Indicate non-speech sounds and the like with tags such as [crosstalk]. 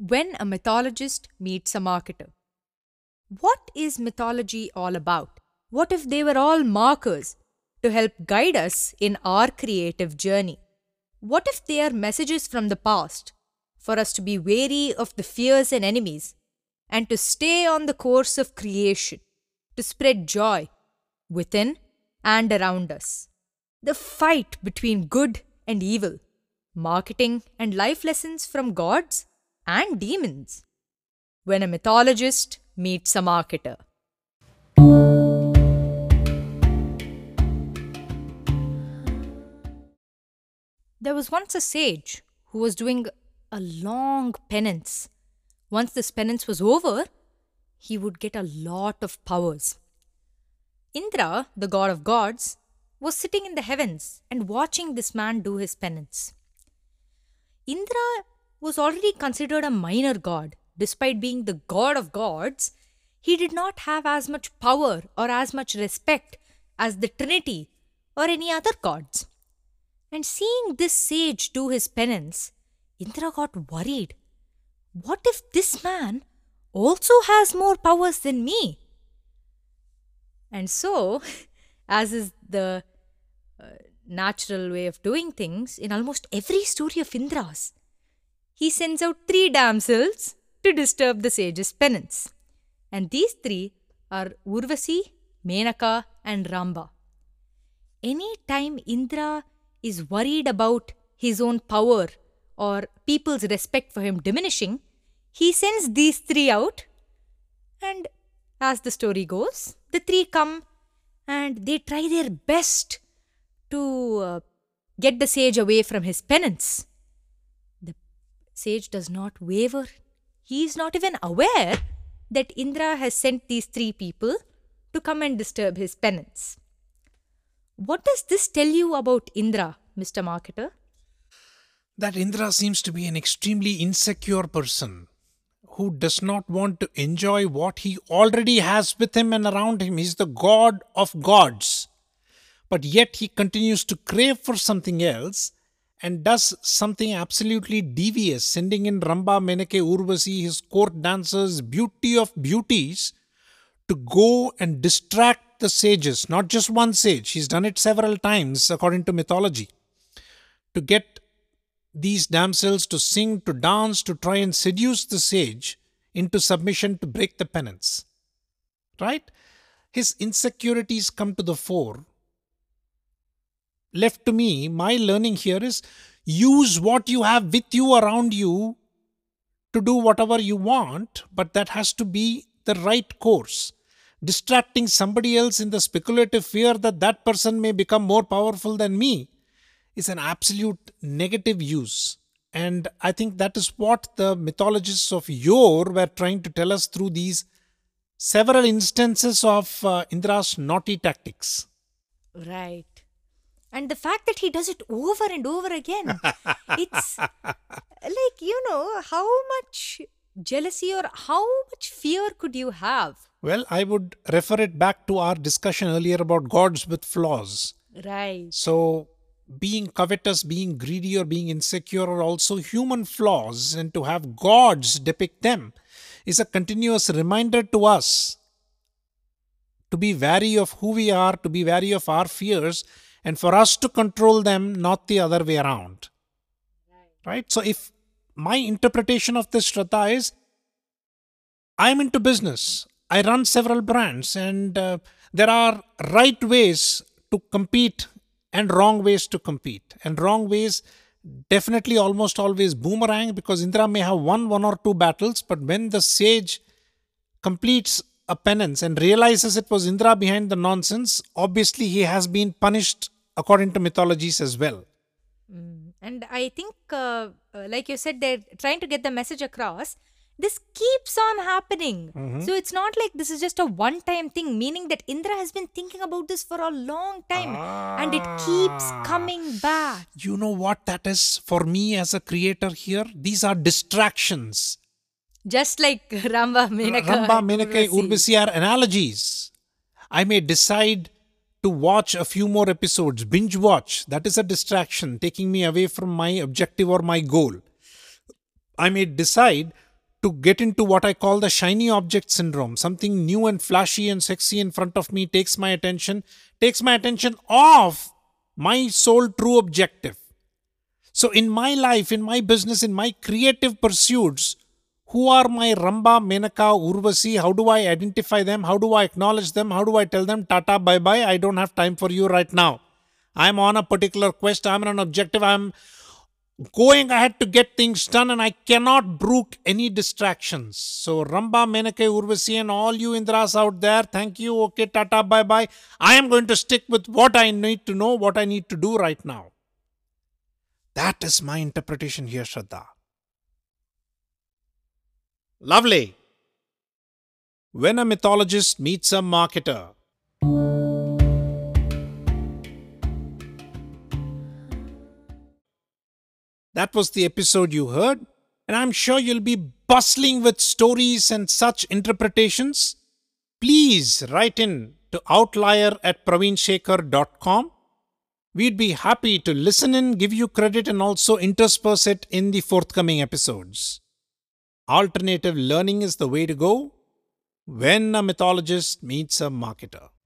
when a mythologist meets a marketer. What is mythology all about? What if they were all markers to help guide us in our creative journey? What if they are messages from the past for us to be wary of the fears and enemies and to stay on the course of creation, to spread joy within and around us? The fight between good and evil, marketing and life lessons from gods and demons. When a mythologist meets a marketer. There was once a sage who was doing a long penance. Once this penance was over, he would get a lot of powers. Indra, the god of gods, was sitting in the heavens and watching this man do his penance. Indra was already considered a minor god. Despite being the god of gods, he did not have as much power or as much respect as the Trinity or any other gods. And seeing this sage do his penance, Indra got worried. What if this man also has more powers than me? And so, [laughs] as is the uh, natural way of doing things in almost every story of Indra's, he sends out three damsels to disturb the sage's penance. And these three are Urvasi, Menaka, and Rambha. Any time Indra is worried about his own power or people's respect for him diminishing, he sends these three out. And as the story goes, the three come and they try their best to uh, get the sage away from his penance. Sage does not waver. He is not even aware that Indra has sent these three people to come and disturb his penance. What does this tell you about Indra, Mr. Marketer? That Indra seems to be an extremely insecure person who does not want to enjoy what he already has with him and around him. He's the god of gods. But yet he continues to crave for something else and does something absolutely devious, sending in Rambha, Menaka, Urvasi, his court dancers, beauty of beauties, to go and distract the sages, not just one sage, he's done it several times according to mythology, to get these damsels to sing, to dance, to try and seduce the sage into submission to break the penance. Right? His insecurities come to the fore left to me, my learning here is use what you have with you around you to do whatever you want, but that has to be the right course. Distracting somebody else in the speculative fear that that person may become more powerful than me is an absolute negative use. And I think that is what the mythologists of yore were trying to tell us through these several instances of uh, Indra's naughty tactics. Right and the fact that he does it over and over again [laughs] it's like you know how much jealousy or how much fear could you have? Well i would refer it back to our discussion earlier about gods with flaws. Right. So being covetous being greedy or being insecure are also human flaws and to have gods depict them is a continuous reminder to us to be wary of who we are to be wary of our fears and for us to control them, not the other way around. Right? So, if my interpretation of this Shraddha is I'm into business, I run several brands, and uh, there are right ways to compete and wrong ways to compete. And wrong ways definitely almost always boomerang because Indra may have won one or two battles, but when the sage completes a penance and realizes it was Indra behind the nonsense, obviously he has been punished according to mythologies as well. Mm. And I think, uh, uh, like you said, they're trying to get the message across. This keeps on happening. Mm-hmm. So it's not like this is just a one time thing, meaning that Indra has been thinking about this for a long time ah. and it keeps ah. coming back. You know what that is for me as a creator here? These are distractions just like [laughs] Rambha, Menaka, Rambha, Menaka, Urvasi are analogies. I may decide to watch a few more episodes, binge watch. That is a distraction, taking me away from my objective or my goal. I may decide to get into what I call the shiny object syndrome. Something new and flashy and sexy in front of me takes my attention, takes my attention off my sole true objective. So, in my life, in my business, in my creative pursuits, who are my Rambha, Menaka, Urvasi? How do I identify them? How do I acknowledge them? How do I tell them, Tata, bye bye? I don't have time for you right now. I'm on a particular quest, I'm on an objective, I'm going ahead to get things done, and I cannot brook any distractions. So, Rambha, Menaka, Urvasi, and all you Indras out there, thank you. Okay, Tata, bye bye. I am going to stick with what I need to know, what I need to do right now. That is my interpretation here, Shraddha. Lovely. When a mythologist meets a marketer. That was the episode you heard, and I'm sure you'll be bustling with stories and such interpretations. Please write in to outlier at pravinshekar.com. We'd be happy to listen in, give you credit, and also intersperse it in the forthcoming episodes. Alternative learning is the way to go when a mythologist meets a marketer.